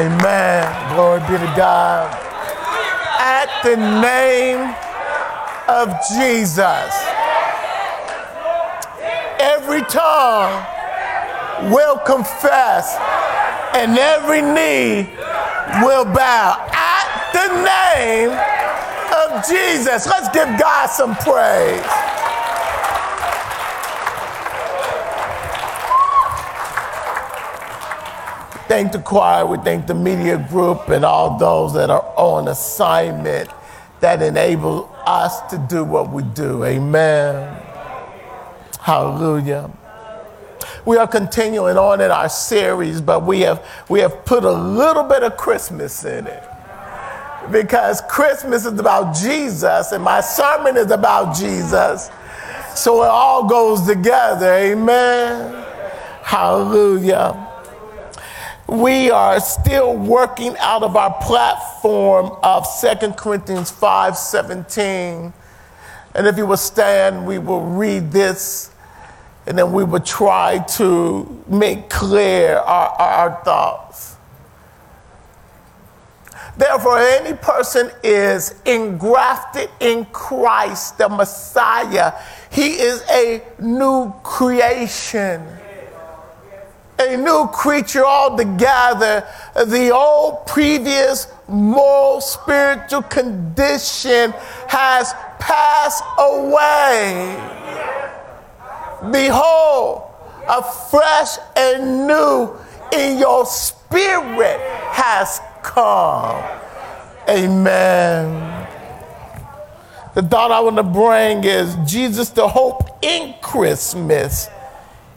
Amen. Glory be to God. At the name of Jesus, every tongue will confess and every knee will bow. At the name of Jesus. Let's give God some praise. Thank the choir, we thank the media group and all those that are on assignment that enable us to do what we do. Amen. Hallelujah. We are continuing on in our series, but we have we have put a little bit of Christmas in it. Because Christmas is about Jesus and my sermon is about Jesus. So it all goes together. Amen. Hallelujah we are still working out of our platform of 2 Corinthians 5 17. And if you will stand, we will read this and then we will try to make clear our, our thoughts. Therefore, any person is engrafted in Christ, the Messiah. He is a new creation a new creature altogether. The old previous moral spiritual condition has passed away. Behold, a fresh and new in your spirit has come. Amen. The thought I want to bring is Jesus, the hope in Christmas,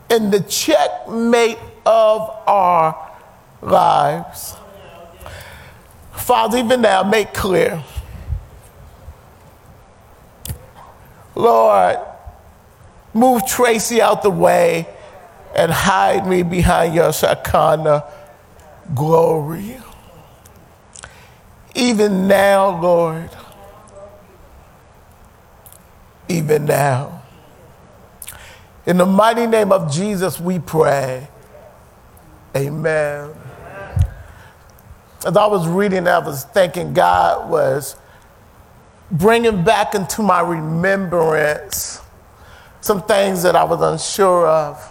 and the checkmate of our lives. Father, even now, make clear. Lord, move Tracy out the way and hide me behind your Shekinah glory. Even now, Lord, even now. In the mighty name of Jesus, we pray. Amen. As I was reading, I was thinking God was bringing back into my remembrance some things that I was unsure of.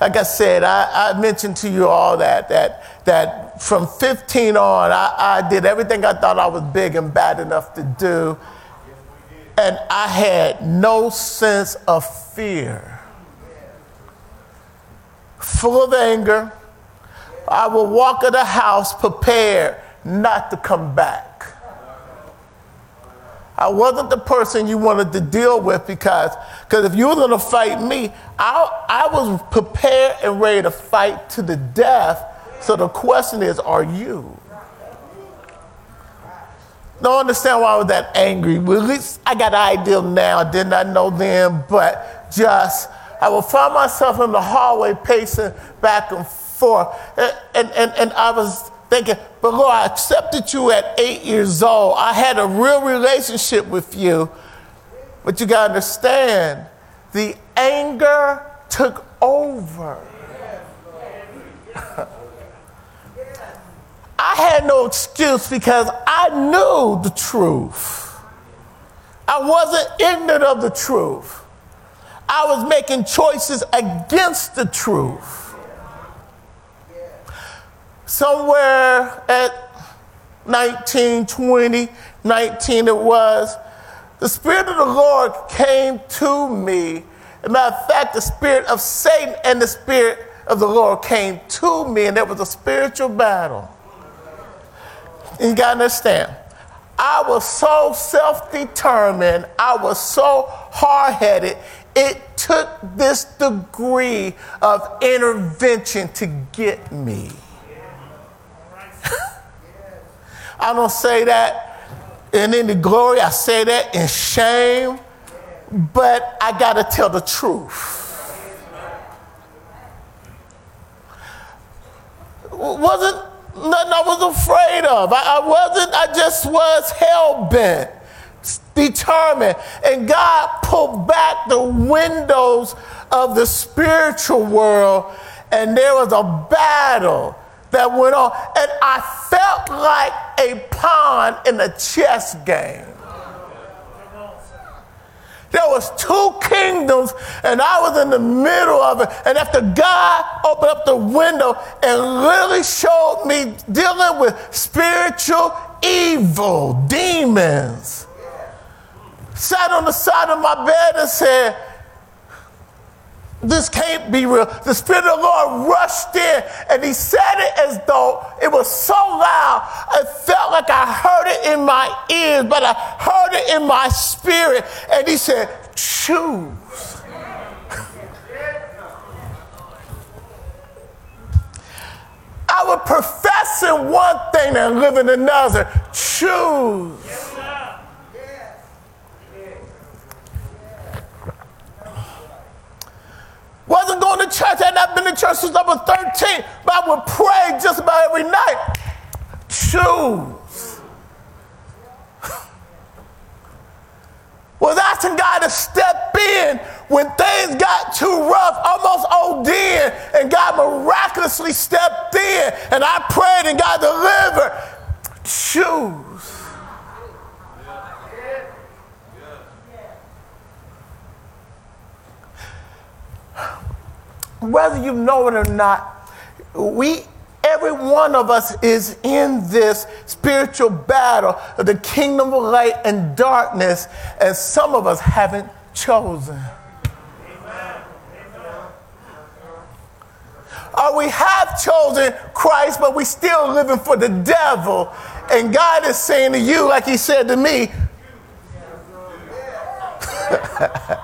Like I said, I, I mentioned to you all that, that, that from 15 on, I, I did everything I thought I was big and bad enough to do. And I had no sense of fear full of anger. I will walk in the house prepared not to come back. I wasn't the person you wanted to deal with because because if you were going to fight me, I, I was prepared and ready to fight to the death. So the question is, are you? Don't understand why I was that angry. Well, at least I got an idea now. Did not I know then, but just I would find myself in the hallway pacing back and forth. And, and, and, I was thinking, but Lord, I accepted you at eight years old. I had a real relationship with you. But you got to understand, the anger took over. I had no excuse because I knew the truth. I wasn't ignorant of the truth. I was making choices against the truth. Somewhere at 19, 20, 19 it was, the Spirit of the Lord came to me. As a matter of fact, the Spirit of Satan and the Spirit of the Lord came to me, and there was a spiritual battle. You gotta understand, I was so self determined, I was so hard headed, it took this degree of intervention to get me. I don't say that in any glory, I say that in shame, but I got to tell the truth. Wasn't nothing I was afraid of. I, I wasn't, I just was hell bent determined. And God pulled back the windows of the spiritual world, and there was a battle that went on. And I felt like a pawn in a chess game. There was two kingdoms, and I was in the middle of it. And after God opened up the window and really showed me dealing with spiritual evil, demons, sat on the side of my bed and said, this can't be real. The Spirit of the Lord rushed in and he said it as though it was so loud. I felt like I heard it in my ears, but I heard it in my spirit. And he said, Choose. I was professing one thing and living another. Choose. Wasn't going to church. Had not been to church since I was 13. But I would pray just about every night. Choose. Was asking God to step in when things got too rough, almost OD, and God miraculously stepped in, and I prayed and God delivered. Choose. Whether you know it or not, we every one of us is in this spiritual battle of the kingdom of light and darkness, and some of us haven't chosen. Or we have chosen Christ, but we're still living for the devil. And God is saying to you, like He said to me,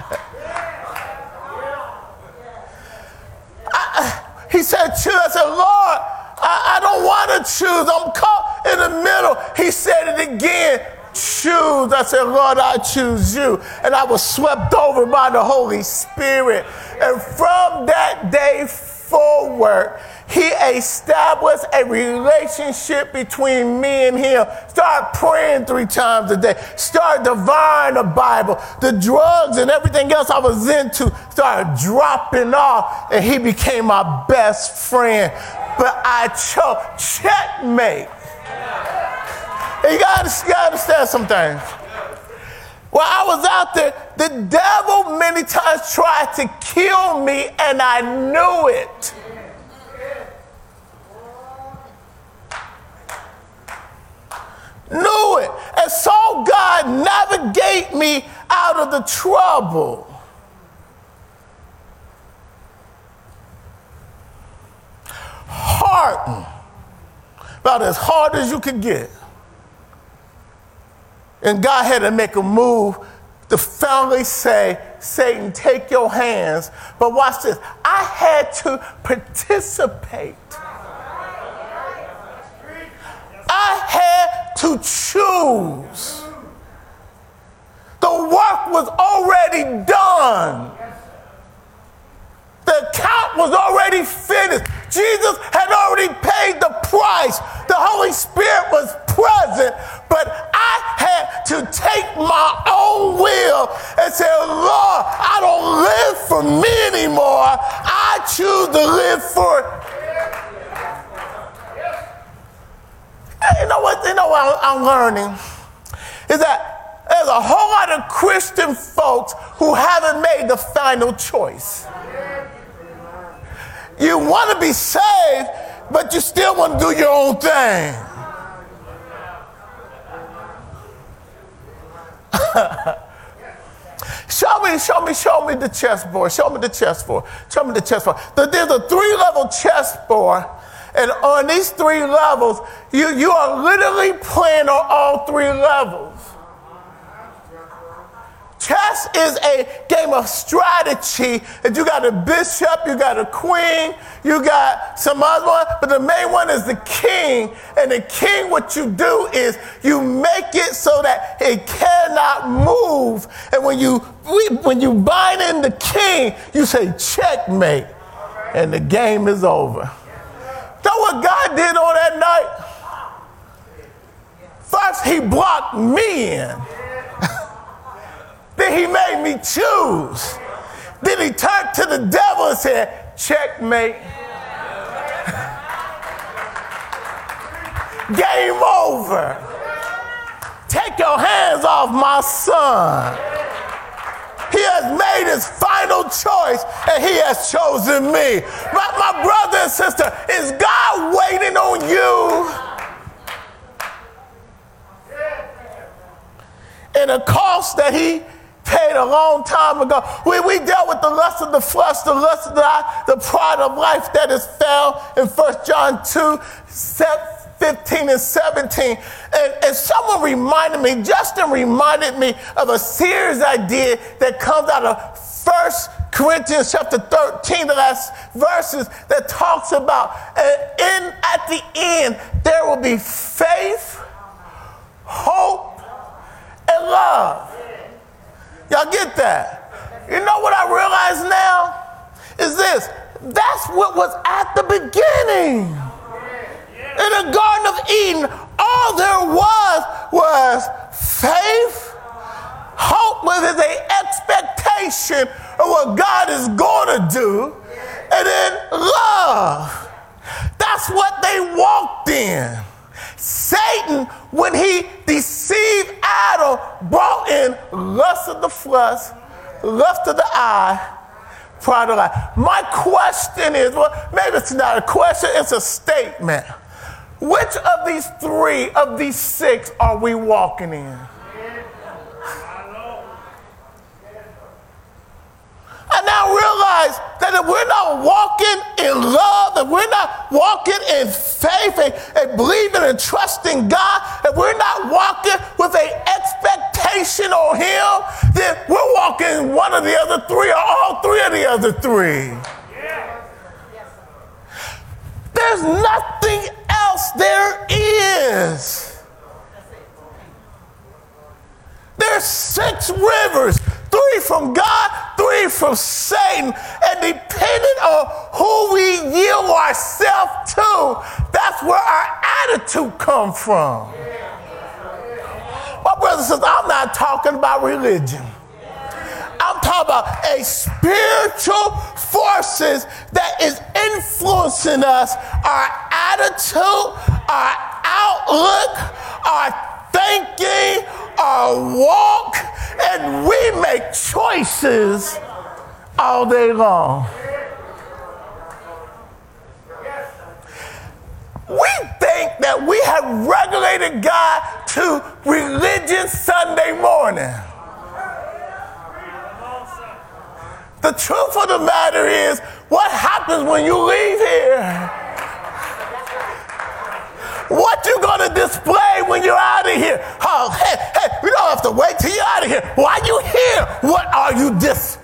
He said, choose. I said, Lord, I, I don't want to choose. I'm caught in the middle. He said it again. Choose. I said, Lord, I choose you. And I was swept over by the Holy Spirit. And from that day forward, he established a relationship between me and him. Start praying three times a day. Start divine the Bible. The drugs and everything else I was into started dropping off, and he became my best friend. But I chose checkmate. You gotta, you gotta understand some things. While I was out there, the devil many times tried to kill me, and I knew it. Knew it. And saw God navigate me out of the trouble. Hardened. About as hard as you could get. And God had to make a move to finally say, Satan, take your hands. But watch this. I had to participate. I had to choose. The work was already done. The account was already finished. Jesus had already paid the price. The Holy Spirit was present, but I had to take my own will and say, Lord, I don't live for me anymore. I choose to live for you know what? You know what I'm learning is that there's a whole lot of Christian folks who haven't made the final choice. You want to be saved, but you still want to do your own thing. show me, show me, show me the chessboard. Show me the chessboard. Show me the chessboard. There's a three level chessboard. And on these three levels, you, you are literally playing on all three levels. Chess is a game of strategy. And you got a bishop, you got a queen, you got some other one, but the main one is the king. And the king, what you do is you make it so that it cannot move. And when you when you bind in the king, you say checkmate, and the game is over. Know what God did on that night? First, He blocked me in. then He made me choose. Then He turned to the devil and said, Checkmate. game over. Take your hands off my son. He has made his final choice and he has chosen me. But my brother and sister, is God waiting on you? And the cost that he paid a long time ago. We, we dealt with the lust of the flesh, the lust of the eye, the pride of life that is found in 1 John 2, 15 and 17. And, and someone reminded me, Justin reminded me of a series I did that comes out of First Corinthians chapter 13, the last verses that talks about uh, in at the end there will be faith, hope, and love. Y'all get that? You know what I realize now? Is this that's what was at the beginning. In the Garden of Eden, all there was was faith, hope was an expectation of what God is going to do, and then love. That's what they walked in. Satan, when he deceived Adam, brought in lust of the flesh, lust of the eye, pride of life. My question is well, maybe it's not a question, it's a statement. Which of these three of these six are we walking in? I now realize that if we're not walking in love, if we're not walking in faith and, and believing and trusting God, if we're not walking with an expectation on Him, then we're walking one of the other three or all three of the other three. There's nothing else there is. There's six rivers three from God, three from Satan. And depending on who we yield ourselves to, that's where our attitude comes from. My brother says, I'm not talking about religion. Talking about a spiritual forces that is influencing us, our attitude, our outlook, our thinking, our walk, and we make choices all day long. We think that we have regulated God to religion Sunday morning. The truth of the matter is, what happens when you leave here? What you gonna display when you're out of here? Oh, hey, hey, we don't have to wait till you're out of here. Why you here? What are you displaying?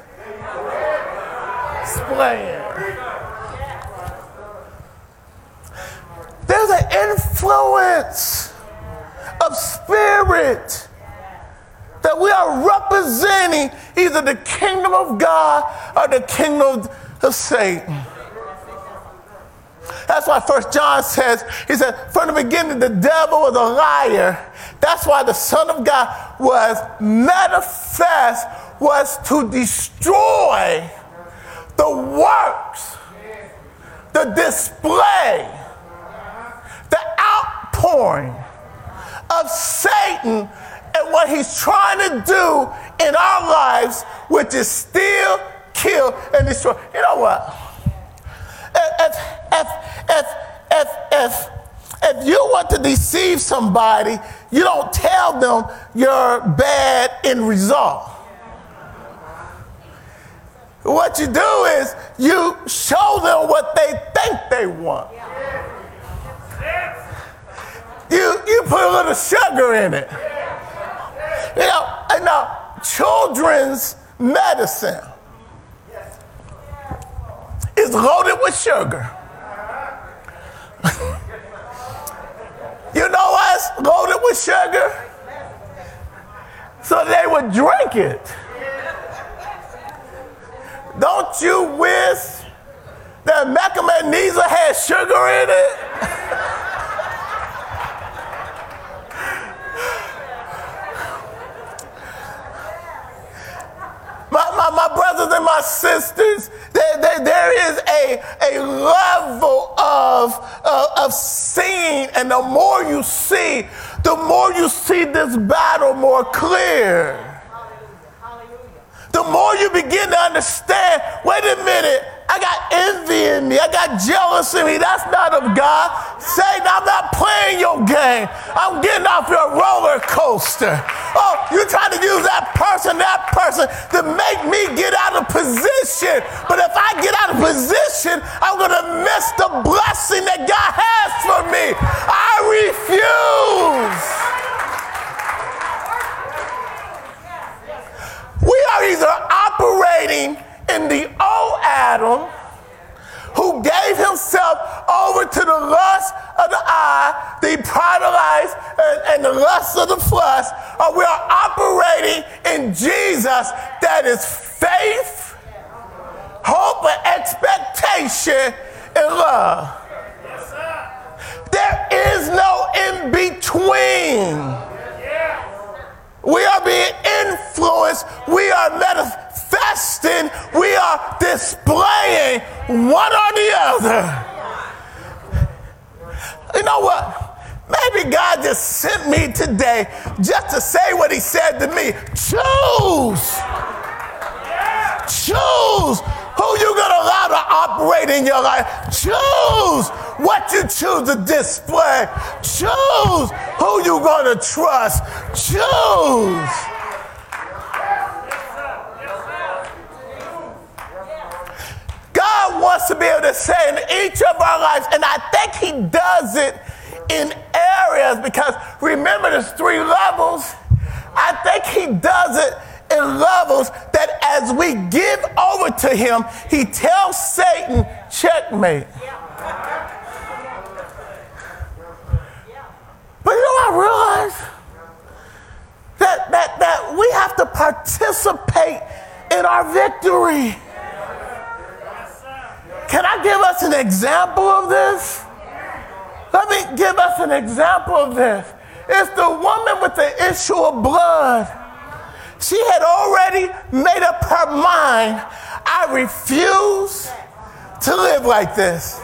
There's an influence of spirit that we are representing either the kingdom of God or the kingdom of Satan. That's why First John says, he said, from the beginning, the devil was a liar. That's why the Son of God was manifest, was to destroy the works, the display, the outpouring of Satan and what he's trying to do in our lives, which is steal, kill, and destroy. You know what? If, if, if, if, if, if you want to deceive somebody, you don't tell them you're bad in result. What you do is you show them what they think they want. You, you put a little sugar in it. You know, you know children's medicine is loaded with sugar. you know why it's loaded with sugar? So they would drink it. Don't you wish that Milk of Magnesia had sugar in it? my, my, my brother brothers and my sisters, there, there, there is a, a level of, uh, of seeing, and the more you see, the more you see this battle more clear. The more you begin to understand, wait a minute, I got envy in me. I got jealousy in me. That's not of God. Satan, I'm not playing your game. I'm getting off your roller coaster. Oh, you're trying to use that person, that person to make me get out of position. But if I get out of position, I'm going to miss the blessing that God has for me. I refuse. We are either operating in the old Adam who gave himself over to the lust of the eye, the pride of life, and, and the lust of the flesh, or we are operating in Jesus that is faith, hope, and expectation and love. There is no in between. We are being influenced. We are manifesting. We are displaying one or the other. You know what? Maybe God just sent me today just to say what He said to me. Choose. Choose who you're gonna allow to operate in your life. Choose what you choose to display. Choose who you're gonna trust. Choose. Wants to be able to say in each of our lives, and I think He does it in areas because remember, there's three levels. I think He does it in levels that as we give over to him, he tells Satan, checkmate. But you know I realize? That, that, that we have to participate in our victory. Can I give us an example of this? Let me give us an example of this. It's the woman with the issue of blood she had already made up her mind I refuse to live like this.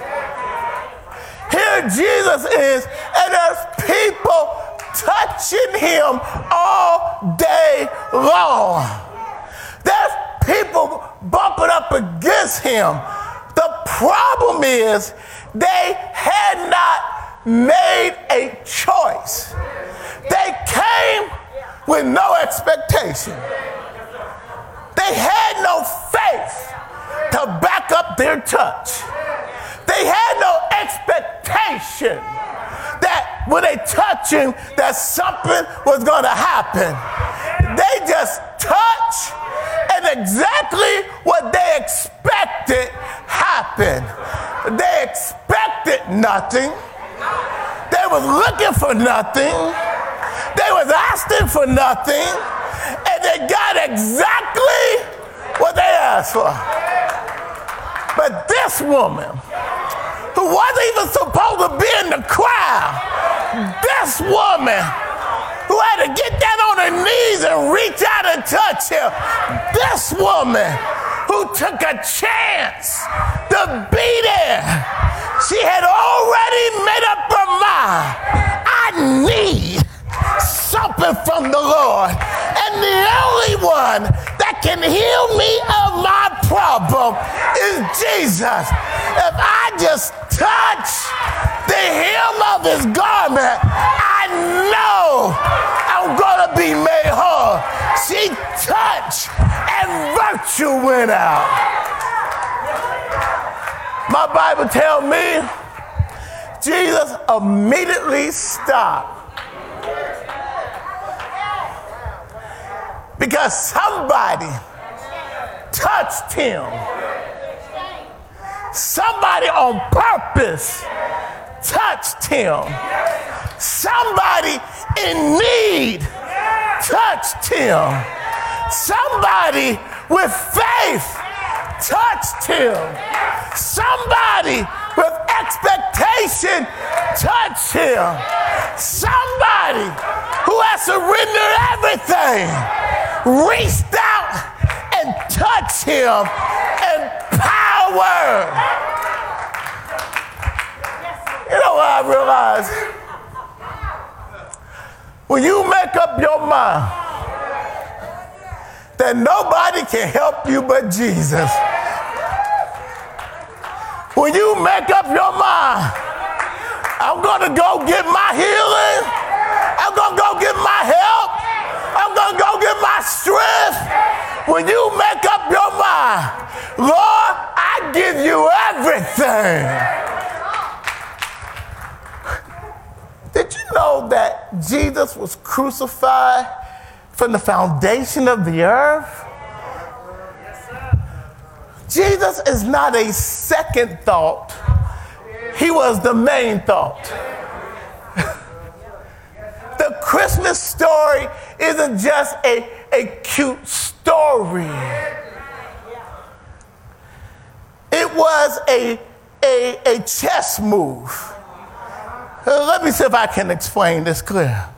Here Jesus is, and there's people touching him all day long. There's people bumping up against him. The problem is they had not made a choice. They came with no expectation. They had no faith to back up their touch. They had no expectation that when they touch him, that something was going to happen. They just touch, and exactly what they expected happened. They expected nothing. They was looking for nothing they was asking for nothing, and they got exactly what they asked for. But this woman, who wasn't even supposed to be in the crowd, this woman to get down on her knees and reach out and touch him, this woman who took a chance to be there, she had already made up her mind. I need something from the Lord. And the only one can heal me of my problem is Jesus. If I just touch the hem of his garment, I know I'm going to be made whole. She touched and virtue went out. My Bible tells me Jesus immediately stopped because somebody touched him. Somebody on purpose touched him. Somebody in need touched him. Somebody with faith touched him. Somebody with expectation Touch him. Somebody who has surrendered everything reached out and touch him in power. You know what I realized? When you make up your mind that nobody can help you but Jesus, when you make up your mind, I'm gonna go get my healing, I'm gonna go get my help, I'm gonna go get my strength. When you make up your mind, Lord, I give you everything. Did you know that Jesus was crucified from the foundation of the earth? Jesus is not a second thought, he was the main thought. the Christmas story isn't just a, a cute story, it was a, a, a chess move. Let me see if I can explain this clear.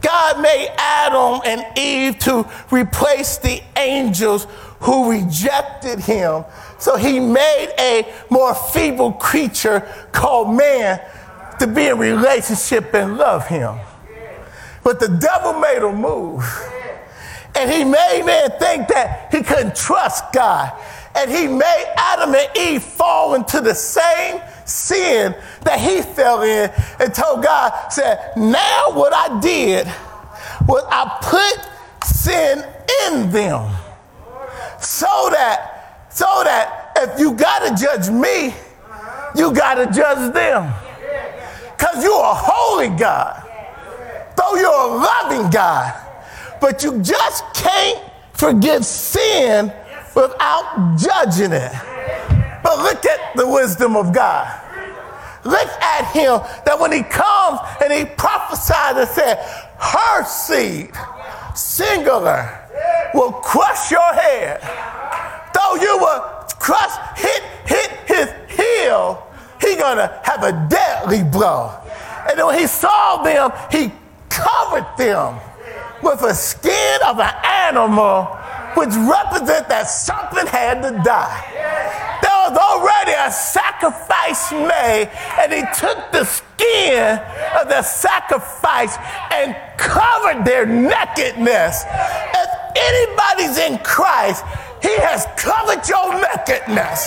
God made Adam and Eve to replace the angels who rejected him. So he made a more feeble creature called man to be in relationship and love him. But the devil made a move. And he made man think that he couldn't trust God. And he made Adam and Eve fall into the same sin that he fell in and told God, said, Now what I did was I put sin in them so that, so that if you gotta judge me, you gotta judge them. Because you're a holy God, though you're a loving God, but you just can't forgive sin without judging it. But look at the wisdom of God. Look at him that when he comes and he prophesied and said, her seed, singular, will crush your head. Though you will crush, hit, hit his heel, he gonna have a deadly blow. And when he saw them, he covered them with a skin of an animal which represent that something had to die. There was already a sacrifice made, and he took the skin of the sacrifice and covered their nakedness. If anybody's in Christ, he has covered your nakedness.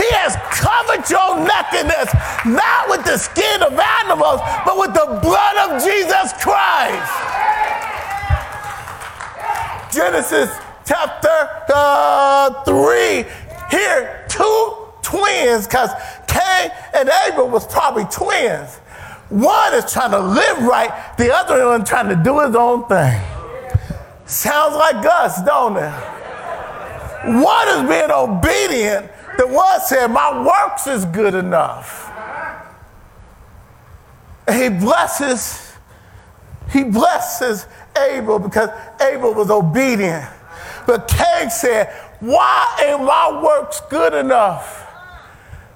He has covered your nakedness, not with the skin of animals, but with the blood of Jesus Christ. Genesis chapter uh, 3. Here, two twins, because Cain and Abel was probably twins. One is trying to live right, the other one trying to do his own thing. Sounds like us, don't it? One is being obedient, the one said, My works is good enough. And he blesses, he blesses Abel because Abel was obedient. But Cain said, Why ain't my works good enough?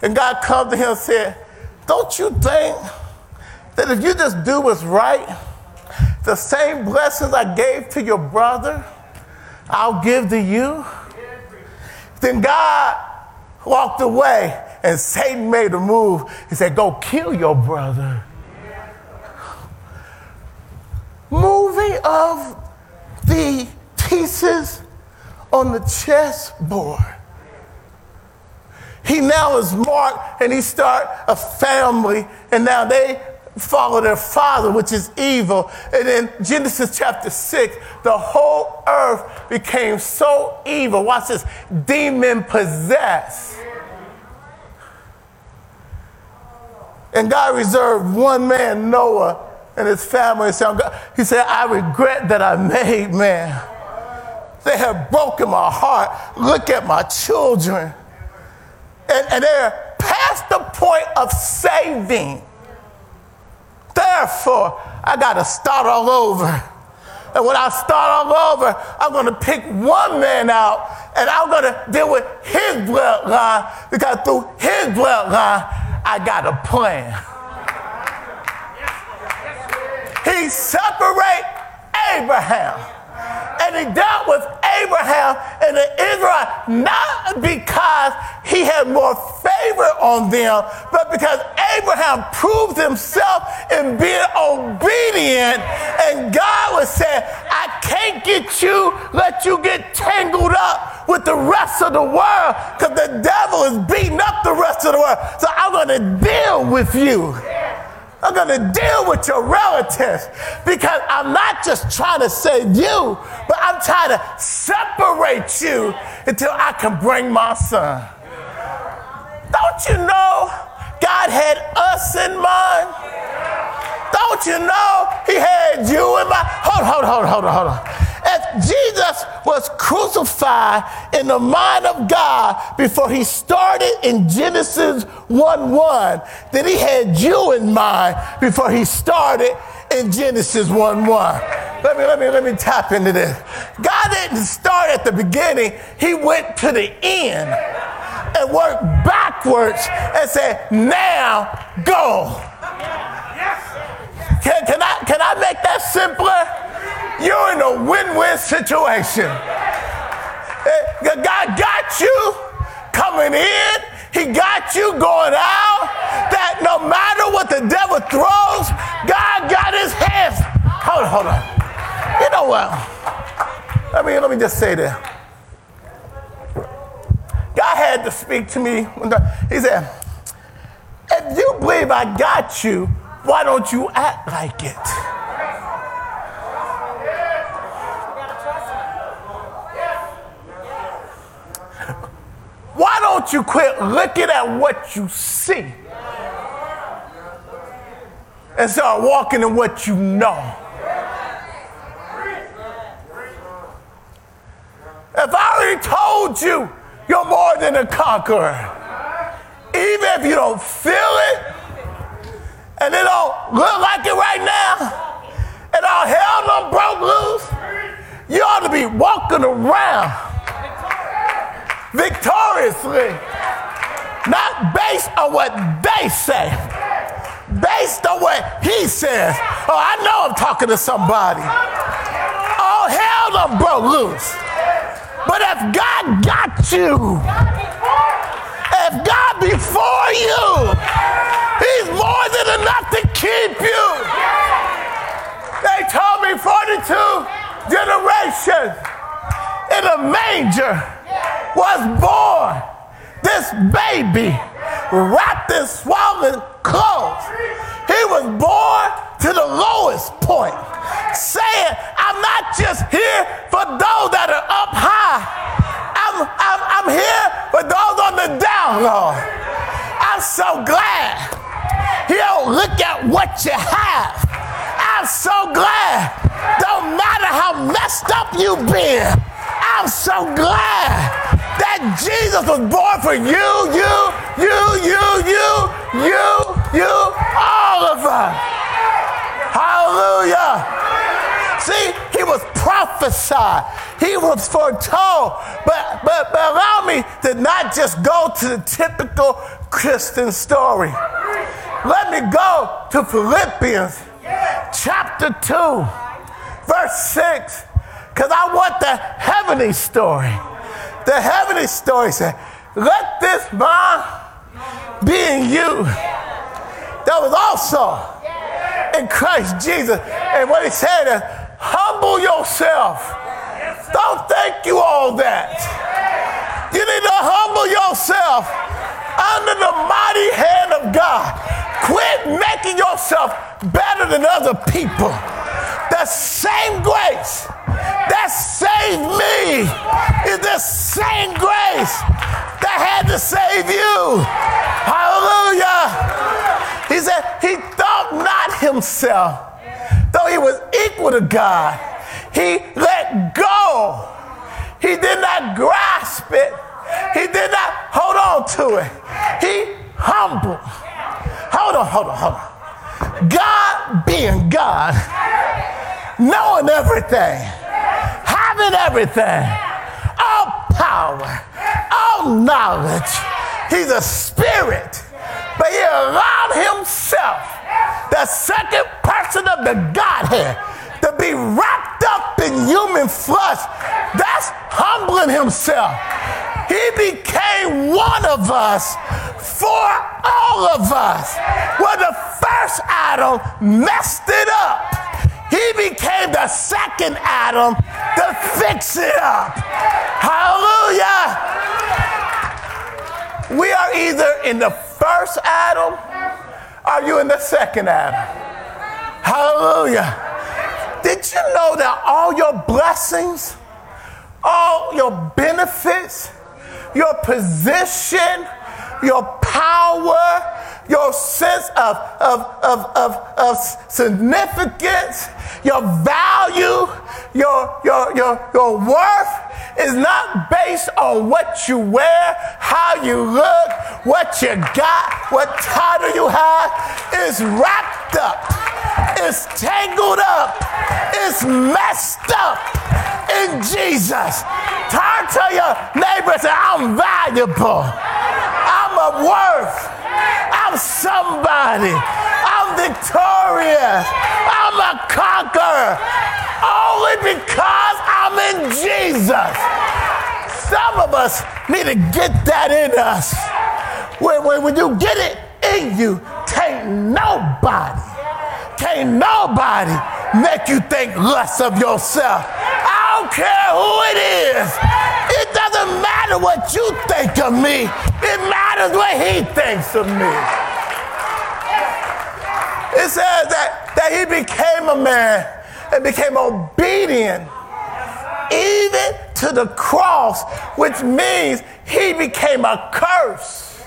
And God come to him and said, Don't you think that if you just do what's right, the same blessings I gave to your brother, I'll give to you? Then God walked away and Satan made a move. He said, Go kill your brother. Moving of the pieces on the chessboard. He now is marked and he start a family and now they follow their father, which is evil. And in Genesis chapter 6, the whole earth became so evil. Watch this demon possessed. And God reserved one man, Noah, and his family. He said, I regret that I made man. They have broken my heart. Look at my children. And, and they're past the point of saving. Therefore, I got to start all over. And when I start all over, I'm going to pick one man out and I'm going to deal with his bloodline because through his bloodline, I got a plan. He separate Abraham and he dealt with Abraham and the Israelites, not because he had more favor on them, but because Abraham proved himself in being obedient. And God was saying, I can't get you, let you get tangled up with the rest of the world because the devil is beating up the rest of the world. So I'm going to deal with you. I'm going to deal with your relatives because I'm not just trying to save you, but I'm trying to separate you until I can bring my son. Don't you know God had us in mind? Don't you know He had you in mind? Hold, hold, hold, hold hold on. If Jesus was crucified in the mind of God before he started in Genesis 1 1, then he had you in mind before he started in Genesis 1 1. Let me, let me, let me tap into this. God didn't start at the beginning, he went to the end and worked backwards and said, Now go. Can, can, I, can I make that simpler? You're in a win win situation. Eh, God got you coming in, He got you going out. That no matter what the devil throws, God got His hands. Hold on, hold on. You know what? Let me, let me just say that. God had to speak to me. He said, If you believe I got you, why don't you act like it? Don't you quit looking at what you see and start walking in what you know? If I already told you you're more than a conqueror, even if you don't feel it and it don't look like it right now, and all hell done broke loose, you ought to be walking around victoriously. Not based on what they say, based on what he says. Oh, I know I'm talking to somebody. Oh, hell done broke loose. But if God got you, if God before you, he's more than enough to keep you. They told me 42 generations in a manger was born, this baby, wrapped in swaddling clothes. He was born to the lowest point, saying, I'm not just here for those that are up high. I'm, I'm, I'm here for those on the down low. I'm so glad he don't look at what you have. I'm so glad. Don't matter how messed up you've been. I'm so glad Jesus was born for you, you, you, you, you, you, you, all of us. Hallelujah. See, he was prophesied. He was foretold. But, but, but allow me to not just go to the typical Christian story. Let me go to Philippians chapter 2, verse 6, because I want the heavenly story. The heavenly story said, Let this mind be in you. That was also in Christ Jesus. And what he said is, humble yourself. Don't think you all that. You need to humble yourself under the mighty hand of God. Quit making yourself better than other people. The same grace that saved me is the same grace that had to save you. Hallelujah. He said he thought not himself, though he was equal to God. He let go. He did not grasp it. He did not hold on to it. He humbled. Hold on, hold on, hold on. God being God, knowing everything having everything, all power, all knowledge. He's a spirit, but he allowed himself, the second person of the Godhead, to be wrapped up in human flesh. That's humbling himself. He became one of us for all of us. When the first Adam messed it up, he became the second Adam to fix it up. Hallelujah. We are either in the first Adam or you in the second Adam. Hallelujah. Did you know that all your blessings, all your benefits, your position, your power, your sense of, of, of, of, of significance, your value, your, your, your, your worth is not based on what you wear, how you look, what you got, what title you have. It's wrapped up, it's tangled up, it's messed up in Jesus. Turn to your neighbor and say, I'm valuable, I'm of worth. I'm somebody. I'm victorious. I'm a conqueror. Only because I'm in Jesus. Some of us need to get that in us. When, when, when you get it in you, can't nobody, can't nobody make you think less of yourself. I don't care who it is. Matter what you think of me. It matters what he thinks of me. It says that, that he became a man and became obedient even to the cross, which means he became a curse.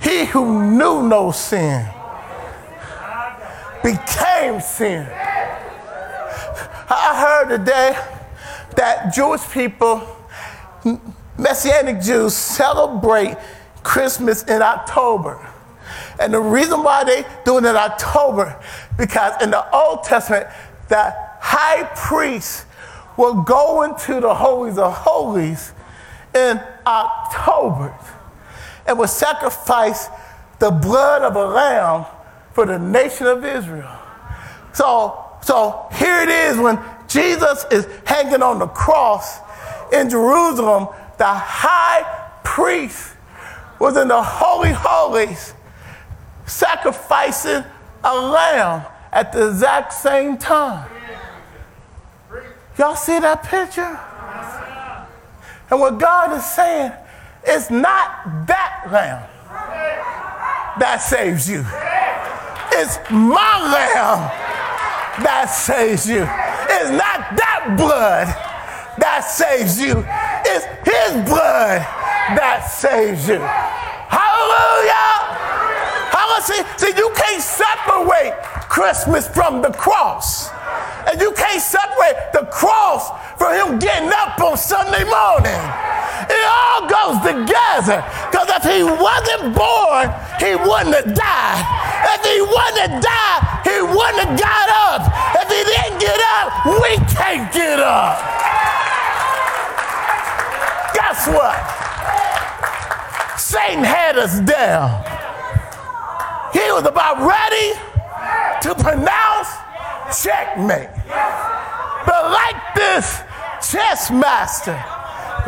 He who knew no sin became sin. I heard today that Jewish people, Messianic Jews, celebrate Christmas in October. And the reason why they do it in October, because in the Old Testament, the high priest will go into the holies of holies in October and will sacrifice the blood of a lamb for the nation of Israel. So, so here it is when Jesus is hanging on the cross in Jerusalem, the high priest was in the holy holies sacrificing a lamb at the exact same time. Y'all see that picture? And what God is saying is not that lamb that saves you. It's my lamb that saves you. It's not that blood that saves you. It's his blood that saves you. Hallelujah. See, see, you can't separate Christmas from the cross. And you can't separate the cross from him getting up on Sunday morning. It all goes together. Because if he wasn't born, he wouldn't have died. If he wouldn't have died, he wouldn't have got up. If he didn't get up, we can't get up. Guess what? Satan had us down. He was about ready to pronounce checkmate. But like this chess master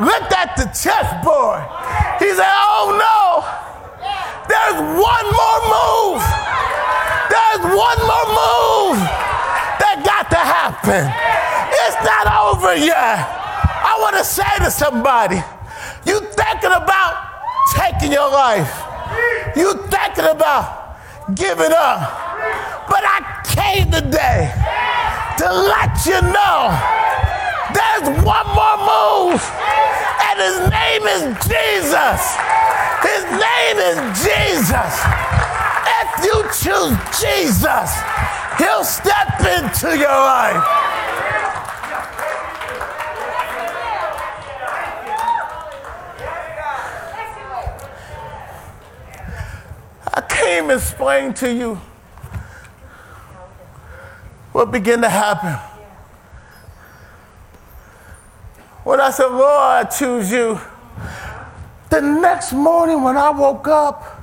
looked at the chessboard, he said, Oh no, there's one more move. There's one more move that got to happen. It's not over yet. I want to say to somebody, you thinking about taking your life. You thinking about giving up. But I came today to let you know there's one more move, and his name is Jesus. His name is Jesus. If you choose Jesus, he'll step into your life. I can't explain to you what began to happen. When I said, Lord, I choose you, the next morning when I woke up,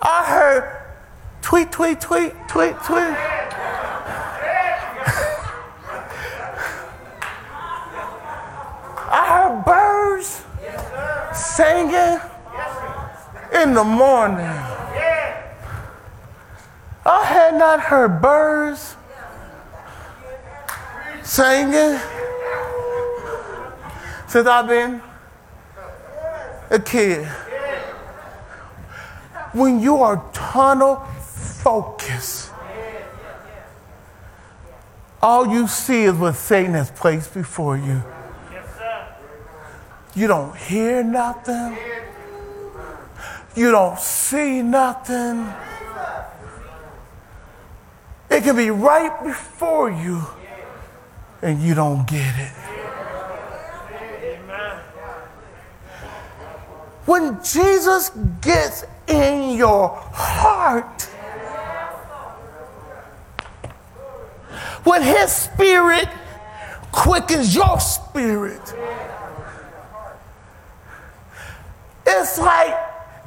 I heard tweet, tweet, tweet, tweet, tweet. I heard birds singing in the morning. I had not heard birds singing since I've been a kid. When you are tunnel focused, all you see is what Satan has placed before you. You don't hear nothing. You don't see nothing. It can be right before you and you don't get it. When Jesus gets in your heart, when his spirit quickens your spirit, it's like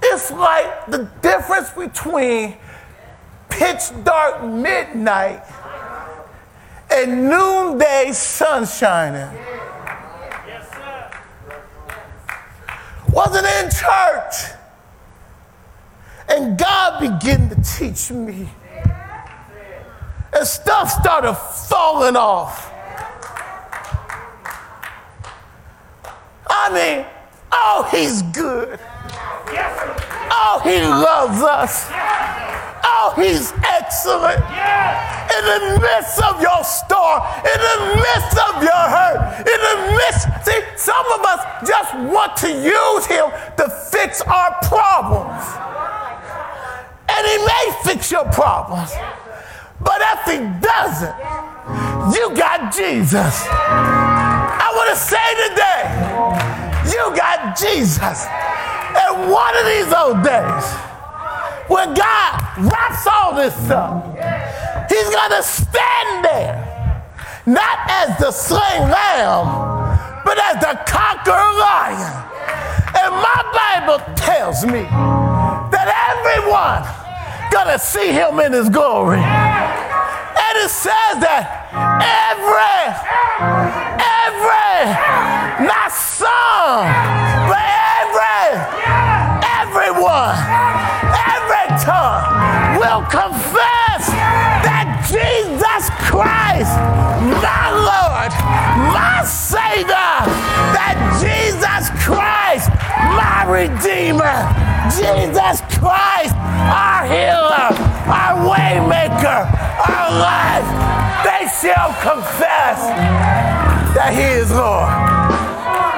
it's like the difference between pitch dark midnight and noonday sun shining. Wasn't in church. And God began to teach me. And stuff started falling off. I mean, oh, he's good. Oh, he loves us. Oh, he's excellent. In the midst of your storm, in the midst of your hurt, in the midst, see, some of us just want to use him to fix our problems. And he may fix your problems. But if he doesn't, you got Jesus. I want to say today, you got Jesus. And one of these old days, when God wraps all this up, He's going to stand there, not as the slain lamb, but as the conqueror lion. And my Bible tells me that everyone gonna see him in his glory. And it says that every, every, not some, but every, everyone, tongue will confess that Jesus Christ, my Lord, my Savior, that Jesus Christ, my Redeemer, Jesus Christ, our healer, our waymaker, our life, they shall confess that He is Lord.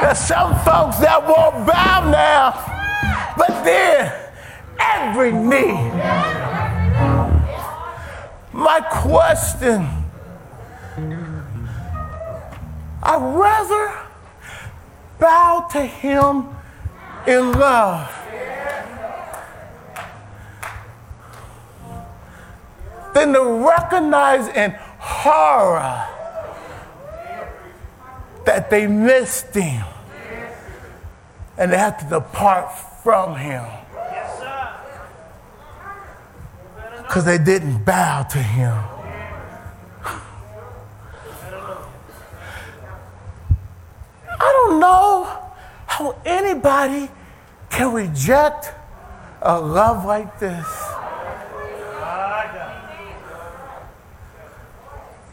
There's some folks that won't bow now, but then every knee. My question I'd rather bow to Him in love. Than to recognize in horror that they missed him and they have to depart from him because they didn't bow to him. I don't know how anybody can reject a love like this.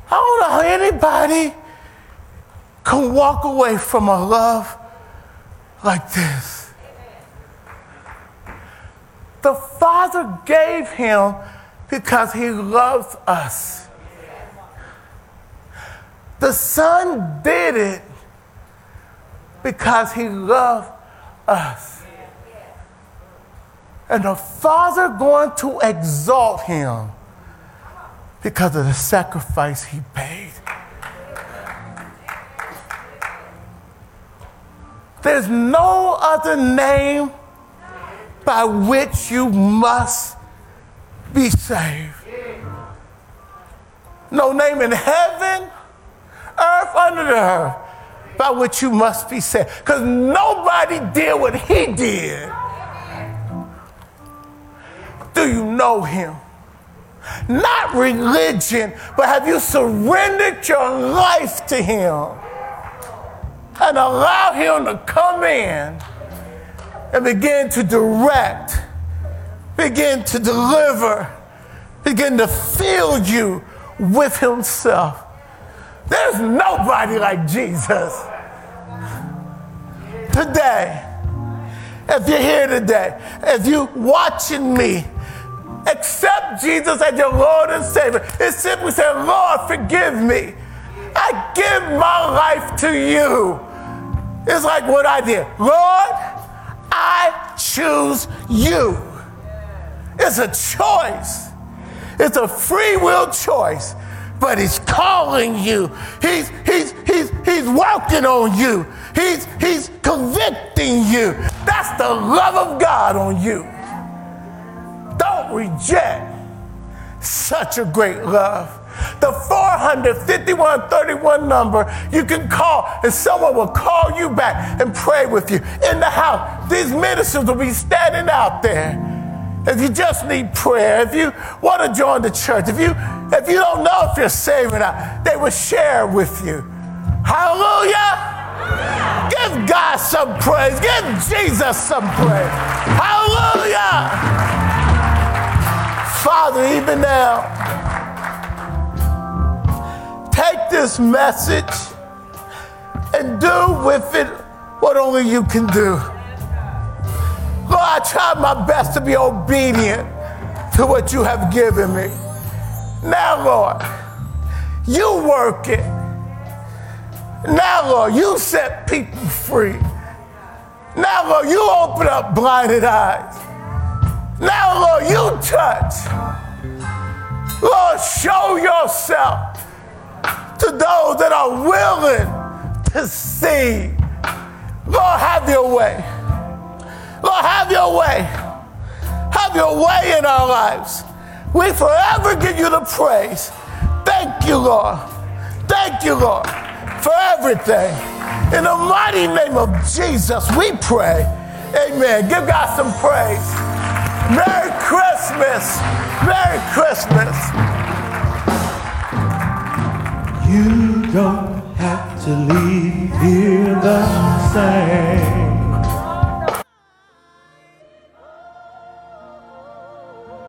I don't know how anybody can walk away from a love like this. The Father gave him because he loves us. The Son did it because he loved us. And the Father going to exalt him because of the sacrifice he paid. There's no other name by which you must be saved. No name in heaven, earth, under the earth by which you must be saved. Because nobody did what he did. Do you know him? Not religion, but have you surrendered your life to him and allow him to come in and begin to direct, begin to deliver, begin to fill you with Himself. There's nobody like Jesus. Today, if you're here today, if you're watching me, accept Jesus as your Lord and Savior. It's simply said, Lord, forgive me. I give my life to you. It's like what I did. Lord, I choose you. It's a choice. It's a free will choice, but he's calling you. He's he's he's he's working on you. He's he's convicting you. That's the love of God on you. Don't reject such a great love. The 45131 number you can call and someone will call you back and pray with you in the house. These ministers will be standing out there. If you just need prayer, if you want to join the church, if you if you don't know if you're saved or not, they will share with you. Hallelujah! Give God some praise. Give Jesus some praise. Hallelujah! Father, even now, take this message and do with it what only you can do. Lord, I tried my best to be obedient to what you have given me. Now, Lord, you work it. Now, Lord, you set people free. Now, Lord, you open up blinded eyes. Now, Lord, you touch. Lord, show yourself to those that are willing to see. Lord, have your way. Lord, have your way. Have your way in our lives. We forever give you the praise. Thank you, Lord. Thank you, Lord, for everything. In the mighty name of Jesus, we pray. Amen. Give God some praise. Merry Christmas. Merry Christmas. You don't have to leave here the same.